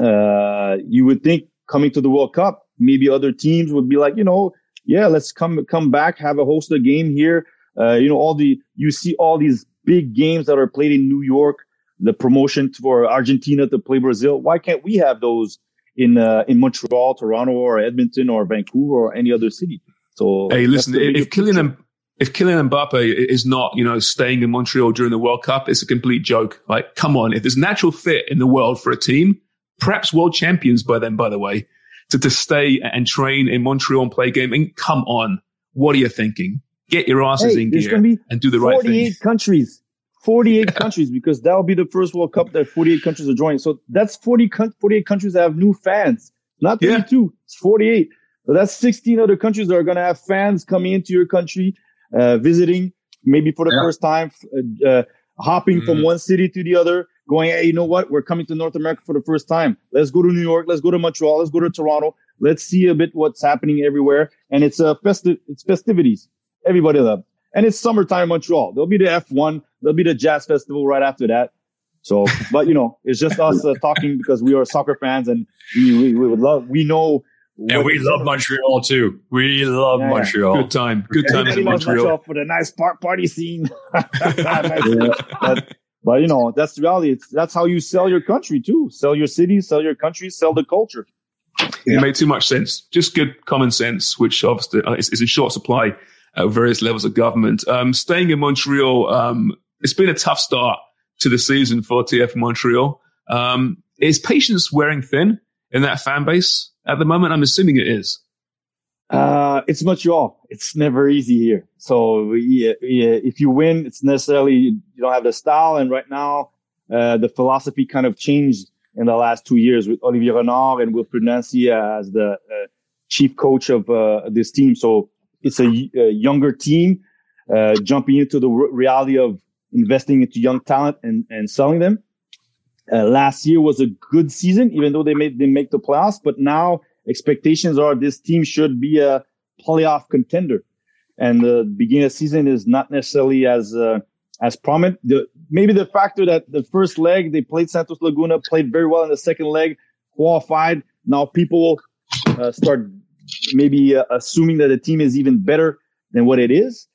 uh, you would think coming to the World Cup, maybe other teams would be like, you know, yeah, let's come come back, have a host a game here. Uh, you know, all the you see all these big games that are played in New York, the promotion for Argentina to play Brazil. Why can't we have those in uh, in Montreal, Toronto, or Edmonton, or Vancouver, or any other city? So hey, listen, if Kylian if Kylian Mbappe is not, you know, staying in Montreal during the World Cup, it's a complete joke. Like, come on, if there's natural fit in the world for a team, perhaps world champions by then, by the way. to, to stay and train in Montreal and play game. And come on, what are you thinking? Get your asses Hey, in gear and do the right thing. 48 countries. 48 countries because that'll be the first World Cup that 48 countries are joining. So that's 40 coun- 48 countries that have new fans. Not Yeah. 32, it's 48. So that's 16 other countries that are going to have fans coming into your country, visiting maybe for the Yeah. first time, uh, uh, hopping from Mhm. one city to the other, going, Hey, you know what? We're coming to North America for the first time. Let's go to New York. Let's go to Montreal. Let's go to Toronto. Let's see a bit what's happening everywhere. And it's a festive, it's festivities. Everybody loves. And it's summertime in Montreal. There'll be the F1. There'll be the jazz festival right after that. So, but you know, it's just us uh, talking because we are soccer fans and we, we, we would love, we know. And we love Montreal too. We love Yeah, yeah. Montreal. Good time. Good times Everybody in loves Montreal. for the nice par- party scene. but, but, you know, that's the reality. It's, that's how you sell your country too. Sell your city, sell your country, sell the culture. It made too much sense. Just good common sense, which obviously uh, is, is in short supply at various levels of government. Um, staying in Montreal, um, it's been a tough start to the season for CF Montreal. Um, is patience wearing thin in that fan base at the moment? I'm assuming it is. Uh, it's Montreal. It's never easy here. So yeah, yeah, if you win, it's necessarily you don't have the style. And right now, uh, the philosophy kind of changed in the last two years with Olivier Renard and Wilfried Nancy as the uh, chief coach of uh, this team. So it's a, a younger team uh, jumping into the reality of investing into young talent and, and selling them. Uh, last year was a good season, even though they made they make the playoffs. But now expectations are this team should be a playoff contender, and the beginning of the season is not necessarily as uh, as prominent. The, maybe the factor that the first leg they played Santos Laguna, played very well in the second leg, qualified. Now people uh, start maybe uh, assuming that the team is even better than what it is,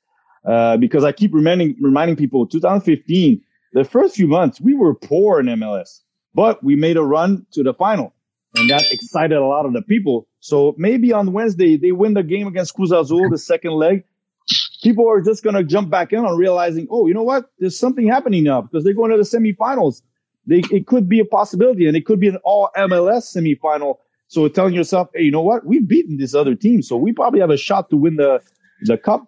uh, because I keep reminding reminding people 2015 the first few months we were poor in MLS, but we made a run to the final, and that excited a lot of the people. So maybe on Wednesday they win the game against Cruz Azul, the second leg. People are just gonna jump back in on realizing, oh, you know what? There's something happening now because they're going to the semifinals. They, it could be a possibility, and it could be an all MLS semifinal. So telling yourself, hey, you know what? We've beaten this other team, so we probably have a shot to win the the cup.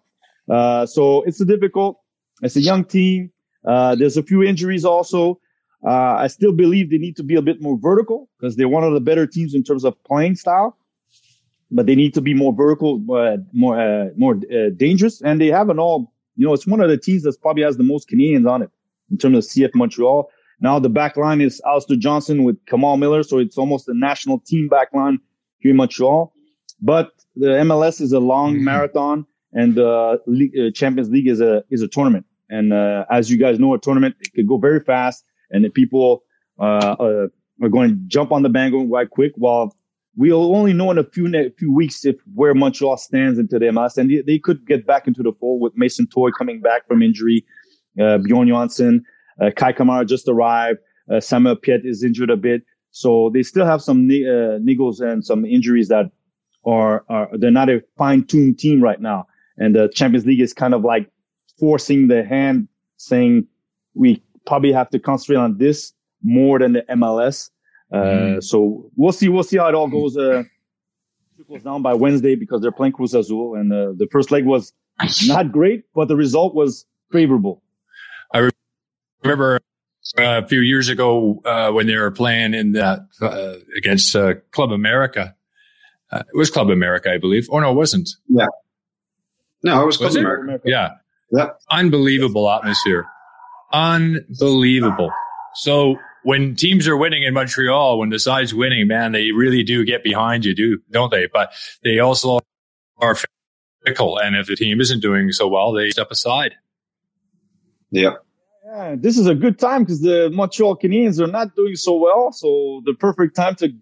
Uh, so it's a difficult. It's a young team. Uh, there's a few injuries also. Uh, I still believe they need to be a bit more vertical because they're one of the better teams in terms of playing style, but they need to be more vertical, uh, more, uh, more uh, dangerous. And they have an all, you know, it's one of the teams that probably has the most Canadians on it in terms of CF Montreal. Now the back line is Alistair Johnston with Kamal Miller. So it's almost a national team back line here in Montreal. But the MLS is a long marathon and the league, uh, Champions League is a, is a tournament. And, uh, as you guys know, a tournament, it could go very fast and the people, uh, uh, are going to jump on the bandwagon quite quick. While we'll only know in a few ne- few weeks if where Montreal stands into the MLS, and they, they could get back into the fold with Mason Toye coming back from injury, uh, Bjorn Johnsen, uh, Kei Kamara just arrived, uh, Samuel Piette is injured a bit, so they still have some ni- uh, niggles and some injuries that are are they're not a fine tuned team right now, and the Champions League is kind of like forcing the hand, saying we probably have to concentrate on this more than the MLS. Uh, so we'll see. We'll see how it all goes. Uh, trickles down by Wednesday because they're playing Cruz Azul, and uh, the first leg was not great, but the result was favorable. I remember uh, a few years ago uh, when they were playing in that uh, against uh, Club America. Uh, it was Club America, I believe. Oh no, it wasn't. Yeah. No, it was, Was Club it? America. Yeah, Yeah. unbelievable atmosphere, unbelievable. So when teams are winning in Montreal, when the side's winning, man, they really do get behind you, do don't they? But they also are fickle, and if the team isn't doing so well, they step aside. Yeah. Yeah, this is a good time because the Montreal Canadiens are not doing so well. So the perfect time to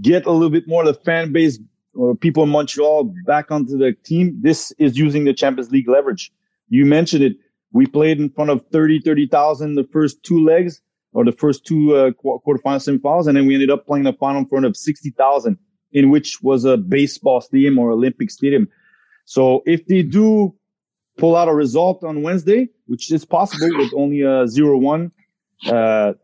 get a little bit more of the fan base or people in Montreal back onto the team. This is using the Champions League leverage. You mentioned it. We played in front of 30, 30,000 the first two legs or the first two uh, qu- quarterfinals, semifinals. And then we ended up playing the final in front of 60,000 in which was a baseball stadium or Olympic stadium. So if they do pull out a result on Wednesday, which is possible with only a zero one, uh,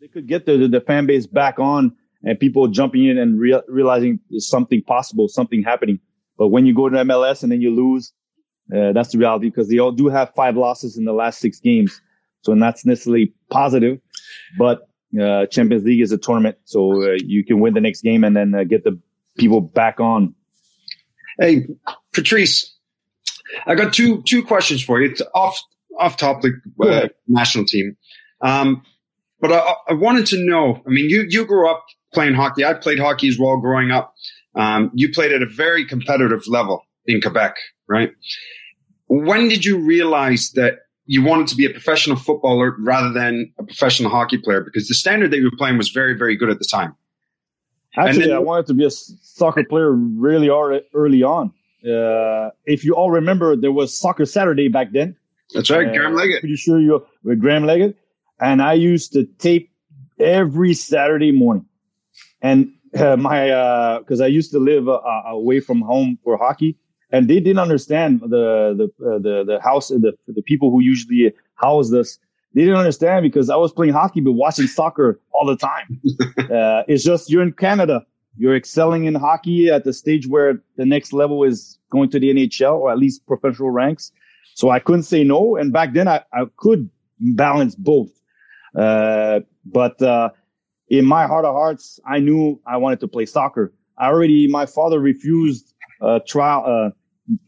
they could get the, the, fan base back on and people jumping in and rea- realizing there's something possible, something happening. But when you go to MLS and then you lose, uh, that's the reality because they all do have five losses in the last six games. So that's necessarily positive, but uh, Champions League is a tournament, so uh, you can win the next game and then uh, get the people back on. Hey, Patrice, I got two two questions for you. It's off off topic uh, national team, um, but I, I, wanted to know. I mean, you you grew up playing hockey. I played hockey as well growing up. Um, you played at a very competitive level in Quebec, right? When did you realize that you wanted to be a professional footballer rather than a professional hockey player? Because the standard that you were playing was very, very good at the time. Actually, then, I wanted to be a soccer player really early on. Uh, if you all remember, there was Soccer Saturday back then. That's right, uh, Graham Leggat. Pretty sure you with Graham Leggat, and I used to tape every Saturday morning. And uh, my because uh, I used to live uh, away from home for hockey, and they didn't understand the the uh, the the house the the people who usually house us. They didn't understand because I was playing hockey but watching soccer all the time. uh, it's just you're in Canada, you're excelling in hockey at the stage where the next level is going to the NHL or at least professional ranks. So I couldn't say no, and back then I, I could balance both. Uh, but uh, in my heart of hearts, I knew I wanted to play soccer. I already my father refused uh, trial uh,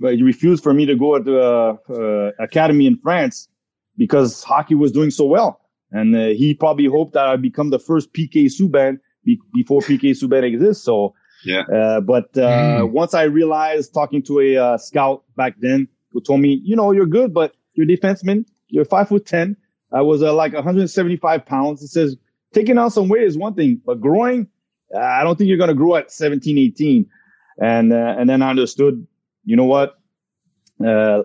refused for me to go at the uh, academy in France because hockey was doing so well. And uh, he probably hoped that I'd become the first PK Subban be- before PK Subban exists. So, yeah. Uh, but mm. once I realized talking to a uh, scout back then who told me, you know, you're good, but you're a defenseman, you're five foot 10. I was uh, like 175 pounds. He says, taking on some weight is one thing, but growing, I don't think you're going to grow at 17, 18. And, and then I understood you know what? Uh,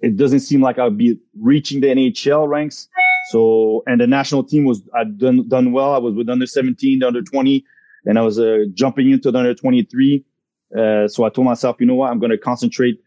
it doesn't seem like I'll be reaching the NHL ranks. So, and the national team was, I'd done, done well. I was with under 17, the under 20, and I was uh, jumping into the under 23. Uh, so I told myself, you know what? I'm going to concentrate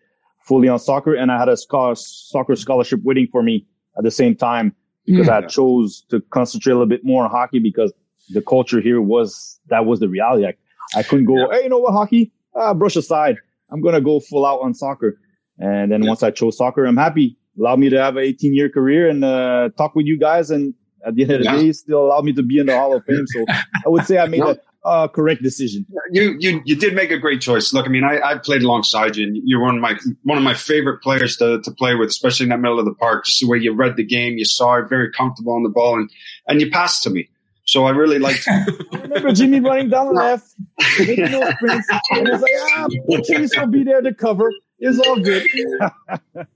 fully on soccer. And I had a soccer scholarship waiting for me at the same time because yeah. I chose to concentrate a little bit more on hockey because the culture here was, that was the reality. I, I couldn't go, yeah. hey, you know what? Hockey, uh, brush aside. I'm going to go full out on soccer. And then yeah. once I chose soccer, I'm happy. Allowed me to have an 18 year career and uh, talk with you guys. And at the end of the yeah. day, still allowed me to be in the Hall of Fame. So I would say I made no. a correct decision. You, you, you did make a great choice. Look, I mean, I, I played alongside you and you're one of my, one of my favorite players to, to play with, especially in that middle of the park, just the way you read the game. You saw it very comfortable on the ball and, and you passed to me. So I really liked. I remember Jimmy running down the left, making no sprints, and it's like, ah, Patrice will be there to cover. It's all good.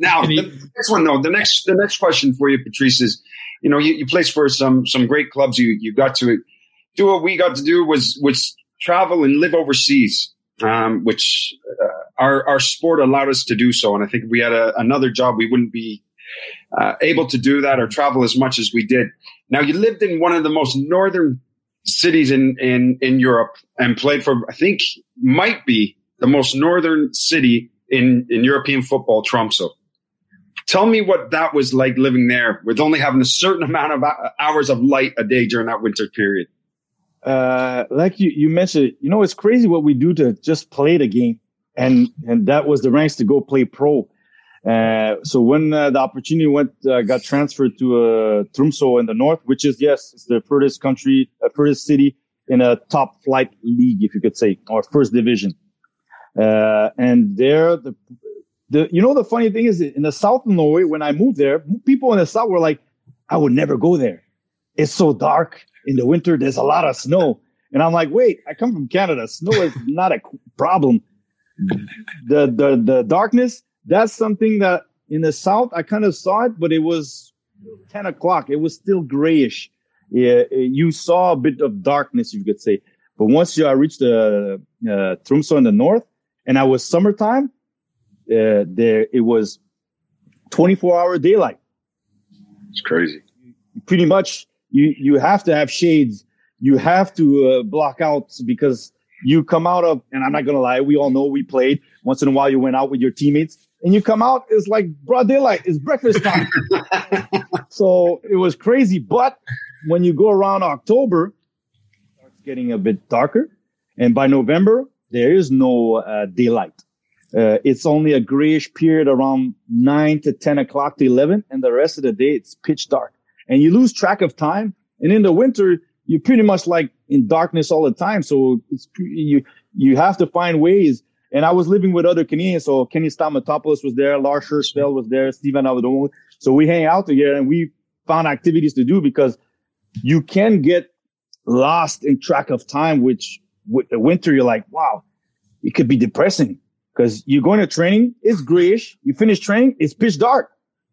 now the next one, though, the next the next question for you, Patrice, is you know you, you placed for some some great clubs. You you got to do what we got to do was was travel and live overseas, um, which uh, our our sport allowed us to do so. And I think if we had a, another job, we wouldn't be uh, able to do that or travel as much as we did. Now, you lived in one of the most northern cities in, in, in Europe and played for, I think, might be the most northern city in, in European football, Tromso. Tell me what that was like living there with only having a certain amount of hours of light a day during that winter period. Uh, like you, you mentioned, you know, it's crazy what we do to just play the game. And, and that was the ranks to go play pro. Uh, so when uh, the opportunity went, uh, got transferred to uh, Tromsø in the north, which is yes, it's the furthest country, uh, furthest city in a top flight league, if you could say, or first division. Uh, and there, the, the, you know, the funny thing is in the south of Norway, when I moved there, people in the south were like, I would never go there. It's so dark in the winter. There's a lot of snow. And I'm like, wait, I come from Canada. Snow is not a problem. The, the, the darkness, that's something that in the south I kind of saw it, but it was 10 o'clock. It was still grayish. Yeah, you saw a bit of darkness, you could say. But once you I reached the uh, Tromsø in the north, and I was summertime, uh, there it was 24 hour daylight. It's crazy. Pretty much, you you have to have shades. You have to uh, block out because you come out of, and I'm not gonna lie, we all know we played. Once in a while, you went out with your teammates and you come out, it's like broad daylight, it's breakfast time. so it was crazy. But when you go around October, it's getting a bit darker. And by November, there is no uh, daylight. Uh, it's only a grayish period around nine to 10 o'clock to 11. And the rest of the day, it's pitch dark and you lose track of time. And in the winter, you're pretty much like in darkness all the time. So it's, you, you have to find ways. And I was living with other Canadians. So Kenny Stamatopoulos was there. Lars Hirschfeld was there. Steven Alvedon. So we hang out together and we found activities to do because you can get lost in track of time, which with the winter, you're like, wow, it could be depressing because you're going to training, it's grayish. You finish training, it's pitch dark.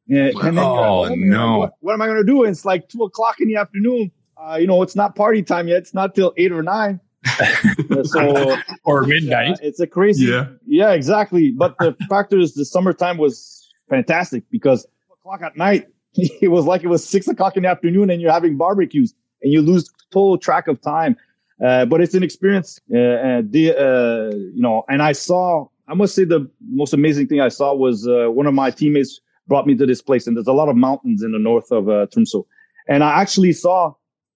And, and then oh, like, no. What, what, am I going to do? And it's like two o'clock in the afternoon. Uh, you know, it's not party time yet. It's not till eight or nine. So or midnight. Uh, it's a crazy. Yeah. Yeah, exactly. But the factor is the summertime was fantastic because o'clock at night, it was like it was six o'clock in the afternoon and you're having barbecues and you lose total track of time. Uh, but it's an experience. Uh, the, uh, you know, and I saw, I must say the most amazing thing I saw was uh, one of my teammates brought me to this place and there's a lot of mountains in the north of uh, Tromsø. And I actually saw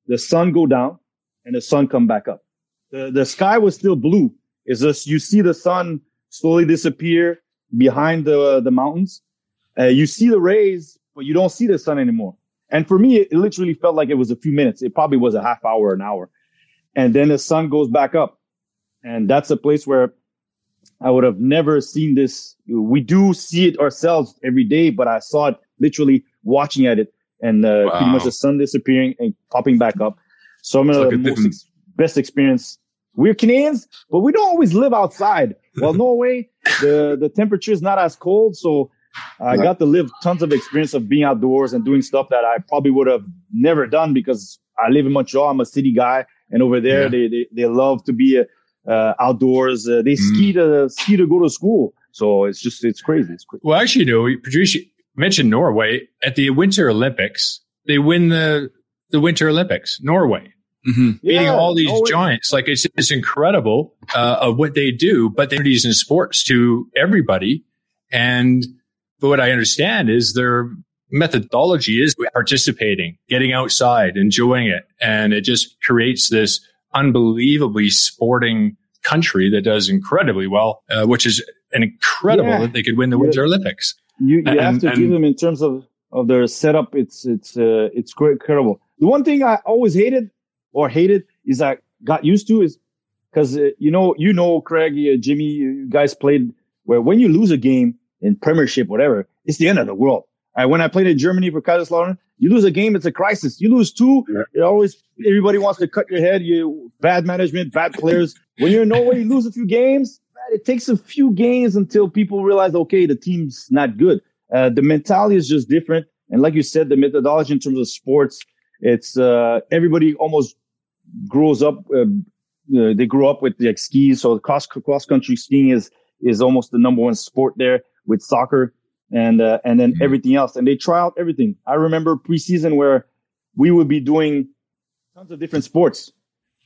the sun go down and the sun come back up. The, the sky was still blue. It's just, you see the sun slowly disappear behind the, the mountains. Uh, you see the rays, but you don't see the sun anymore. And for me, it literally felt like it was a few minutes. It probably was a half hour, an hour. And then the sun goes back up. And that's a place where I would have never seen this. We do see it ourselves every day, but I saw it literally watching at it and uh, wow. pretty much the sun disappearing and popping back up. Some of the most ex- best experience. We're Canadians, but we don't always live outside. Well, Norway, the, the temperature is not as cold. So I got to live tons of experience of being outdoors and doing stuff that I probably would have never done because I live in Montreal. I'm a city guy. And over there, yeah. they, they, they love to be uh, outdoors. Uh, they mm. ski to ski to go to school. So it's just it's crazy. It's crazy. Well, actually, you know, Patrice mentioned Norway at the Winter Olympics. They win the the Winter Olympics. Norway. Mm-hmm. Yeah, all these giants, like it's it's incredible uh, of what they do, but they're in sports to everybody. And but what I understand is their methodology is participating, getting outside, enjoying it. And it just creates this unbelievably sporting country that does incredibly well, uh, which is an incredible yeah. that they could win the Winter Olympics. You, you and, have to and, give them in terms of, of their setup. It's, it's, uh, it's great, incredible. The one thing I always hated or hated is I got used to is because, uh, you know, you know, Craig, uh, Jimmy, you guys played where when you lose a game in premiership, whatever, it's the end of the world. When I played in Germany for Kaiserslautern, you lose a game, it's a crisis. You lose two, yeah. it always everybody wants to cut your head. You bad management, bad players. When you're in Norway, you lose a few games. It takes a few games until people realize, okay, the team's not good. Uh, the mentality is just different. And like you said, the methodology in terms of sports, it's uh, everybody almost grows up. Uh, uh they grew up with like skis, so cross cross country skiing is is almost the number one sport there with soccer and uh, and then mm-hmm. everything else. And they try out everything. I remember preseason where we would be doing tons of different sports,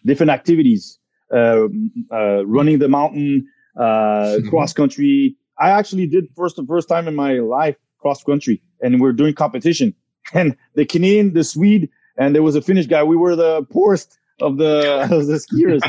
different activities, uh, uh, running the mountain, uh, mm-hmm. cross country. I actually did first the first time in my life cross country, and we are doing competition. And the Canadian, the Swede, and there was a Finnish guy. We were the poorest of the of the skiers.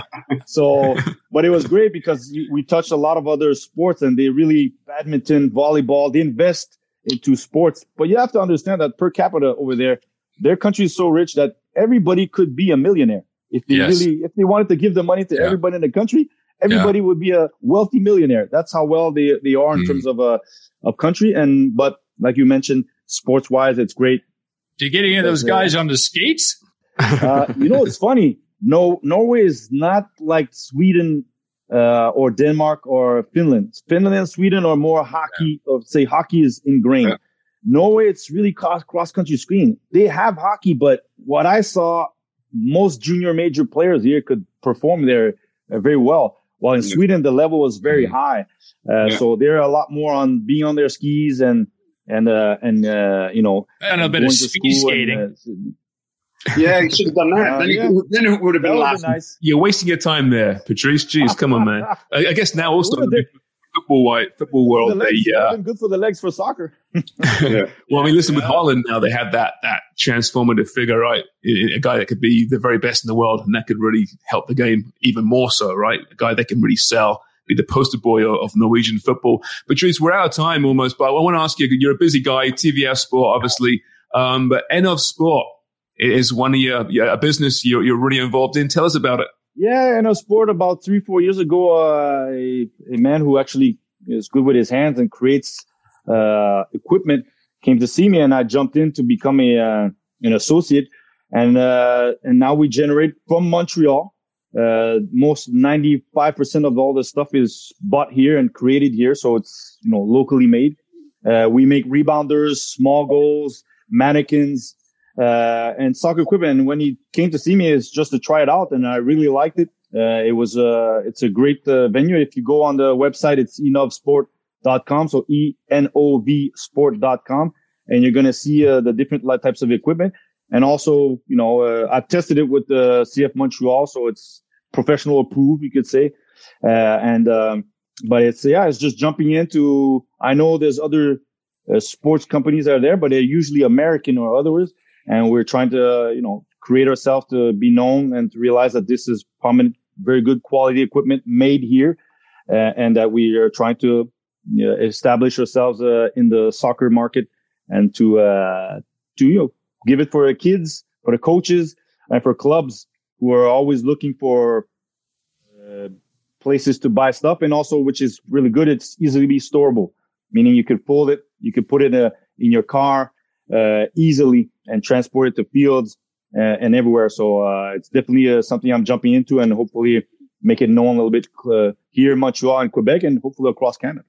So, but it was great because we touched a lot of other sports, and they really badminton, volleyball. They invest into sports, but you have to understand that per capita over there, their country is so rich that everybody could be a millionaire if they yes. really if they wanted to give the money to yeah. everybody in the country. Everybody yeah. would be a wealthy millionaire. That's how well they they are in mm. terms of a uh, of country. And but like you mentioned, sports wise, it's great. Do you get any of those guys on the skates? Uh, you know, it's funny. No, Norway is not like Sweden uh, or Denmark or Finland. Finland and Sweden are more hockey, yeah. or say hockey is ingrained. Yeah. Norway, it's really cross, cross country skiing. They have hockey, but what I saw, most junior major players here could perform there uh, very well. While in yeah. Sweden, the level was very mm-hmm. high. Uh, so they're a lot more on being on their skis and, and, uh, and, uh, you know, and a bit of speed skating. And, uh, yeah, you should have done that. Uh, then, yeah. it, then, it, would have been laughing. Nice. You're wasting your time there, Patrice. Jeez, come on, man. I, I guess now also football white football world, legs, they uh, good for the legs for soccer. yeah. well, I mean, listen, with Haaland now, they have that that transformative figure, right? A guy that could be the very best in the world, and that could really help the game even more so, right? A guy that can really sell, be the poster boy of, of Norwegian football. Patrice, we're out of time almost, but I want to ask you: you're a busy guy, TVS Sport, obviously, um, but EnovSport is one of your, a business you're, you're really involved in. Tell us about it. Yeah, EnovSport about three, four years ago, uh, a, a man who actually is good with his hands and creates uh, equipment came to see me, and I jumped in to become a uh, an associate, and uh, and now we generate from Montreal. Uh, most ninety five percent of all the stuff is bought here and created here, so it's you know locally made. Uh, we make rebounders, small goals, mannequins, uh, and soccer equipment. When he came to see me, it's just to try it out, and I really liked it. Uh, it was uh, it's a great uh, venue. If you go on the website, it's enovsport.com. So e n o v sport.com, and you're gonna see uh, the different types of equipment. And also, you know, uh, I've tested it with the CF Montreal, so it's professional approved, you could say. and um, but it's yeah, it's just jumping into. I know there's other sports companies that are there, but they're usually American or otherwise and we're trying to you know create ourselves to be known and to realize that this is prominent, very good quality equipment made here, uh, and that we are trying to you know, establish ourselves uh, in the soccer market and to uh, to you know give it for the kids, for the coaches, and for clubs who are always looking for uh, places to buy stuff, and also which is really good. It's easily be storable, meaning you could fold it, you could put it in, a, in your car uh, easily and transport it to fields and, uh, and everywhere. So uh, it's definitely uh, something I'm jumping into and hopefully make it known a little bit uh, here in Montreal and Quebec and hopefully across Canada.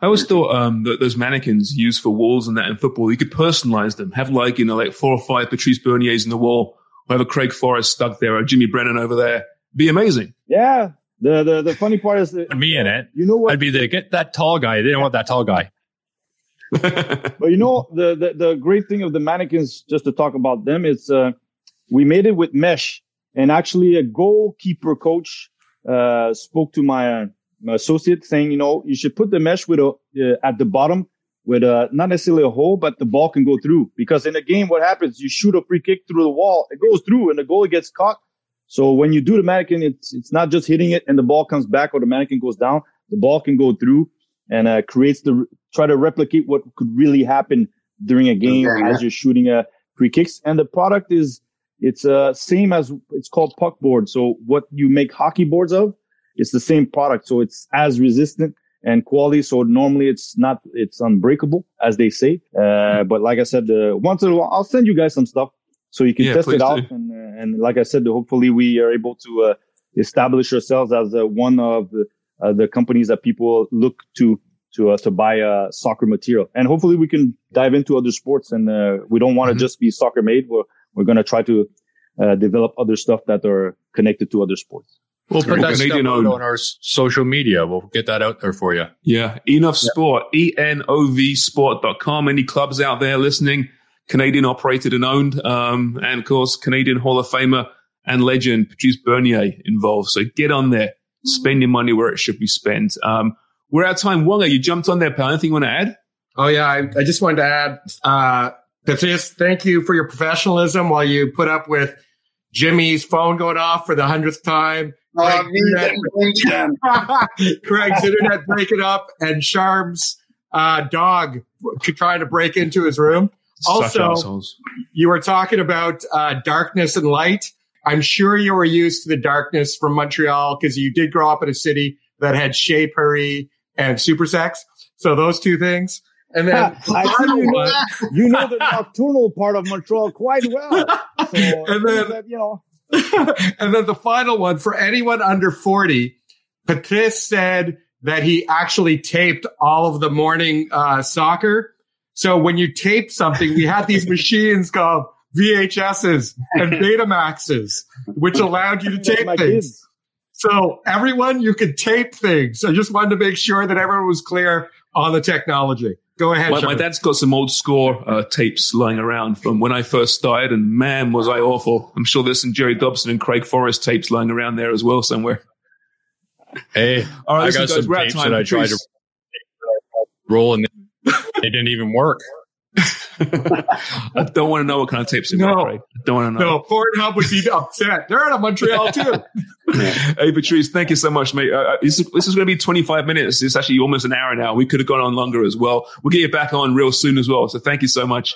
I always thought um, that those mannequins used for walls and that in football, you could personalize them. Have like, you know, like four or five Patrice Berniers in the wall, or have a Craig Forrest stuck there, or Jimmy Brennan over there. Be amazing. Yeah. The, the, the funny part is that me in it. You know what? I'd be the get that tall guy. They don't want that tall guy. but you know the, the, the great thing of the mannequins, just to talk about them, is uh, we made it with mesh, and actually a goalkeeper coach uh, spoke to my, uh, my, associate saying, you know, you should put the mesh with a uh, at the bottom with a not necessarily a hole, but the ball can go through. Because in a game, what happens? You shoot a free kick through the wall, it goes through, and the goalie gets caught. So when you do the mannequin, it's it's not just hitting it and the ball comes back or the mannequin goes down. The ball can go through and uh, creates the try to replicate what could really happen during a game okay, as you're shooting a free kicks. And the product is it's uh same as it's called puck board. So what you make hockey boards of, it's the same product. So it's as resistant and quality. So normally it's not it's unbreakable as they say. Uh, but like I said, uh, once in a while I'll send you guys some stuff so you can yeah, test it out. And uh, and like I said, hopefully we are able to uh, establish ourselves as uh, one of the, uh, the companies that people look to to uh, to buy uh, soccer material. And hopefully we can dive into other sports. And uh, we don't want to mm-hmm. just be soccer made. We're we're going to try to uh, develop other stuff that are connected to other sports. We'll put that stuff on our social media. We'll get that out there for you. Yeah. EnovSport, E N O V Sport.com. Any clubs out there listening? Canadian operated and owned. Um, and of course, Canadian Hall of Famer and legend Patrice Bernier involved. So get on there, spend your money where it should be spent. Um, we're out of time. Wonga, you jumped on there, pal. Anything you want to add? Oh, yeah. I, I just wanted to add, uh, Patrice, thank you for your professionalism while you put up with Jimmy's phone going off for the hundredth time. Oh, Craig's, internet, Craig's internet breaking up and Sharm's uh, dog trying to break into his room. Such also, assholes. you were talking about uh, darkness and light. I'm sure you were used to the darkness from Montreal because you did grow up in a city that had Chez Paree and super sex. So those two things. And then I see you know, you know the nocturnal part of Montreal quite well. So, and then, that, you know. and then the final one for anyone under 40, Patrice said that he actually taped all of the morning uh, soccer. So when you tape something, we had these machines called VHSs and Betamaxes, which allowed you to tape things. Kids. So everyone, you could tape things. I just wanted to make sure that everyone was clear on the technology. Go ahead. My, my dad's got some old score uh, tapes lying around from when I first started, and man, was I awful. I'm sure there's some Jerry Dobson and Craig Forrest tapes lying around there as well somewhere. Hey, all right, I got guys, some tapes that I tried to rolling. they didn't even work. I don't want to know what kind of tapes they no. got, Craig. I don't want to know. No, Pornhub would be upset. They're out of Montreal too. hey, Patrice, thank you so much, mate. Uh, uh this, is, this is going to be 25 minutes. It's actually almost an hour now. We could have gone on longer as well. We'll get you back on real soon as well. So thank you so much.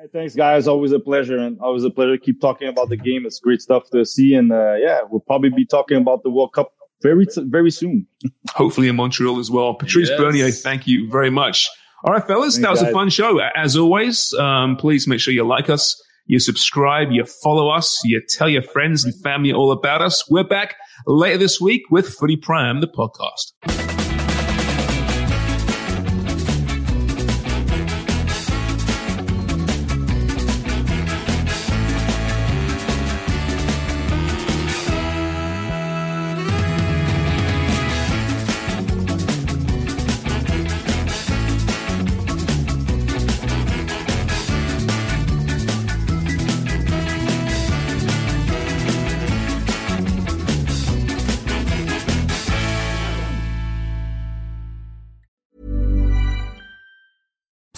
Hey, thanks, guys. Always a pleasure, and always a pleasure to keep talking about the game. It's great stuff to see, and uh, yeah, we'll probably be talking about the World Cup very, very soon. Hopefully in Montreal as well. Patrice yes. Bernier, thank you very much. All right, fellas, Thanks, that was guys. a fun show. As always, um, please make sure you like us, you subscribe, you follow us, you tell your friends and family all about us. We're back later this week with Footy Prime, the podcast.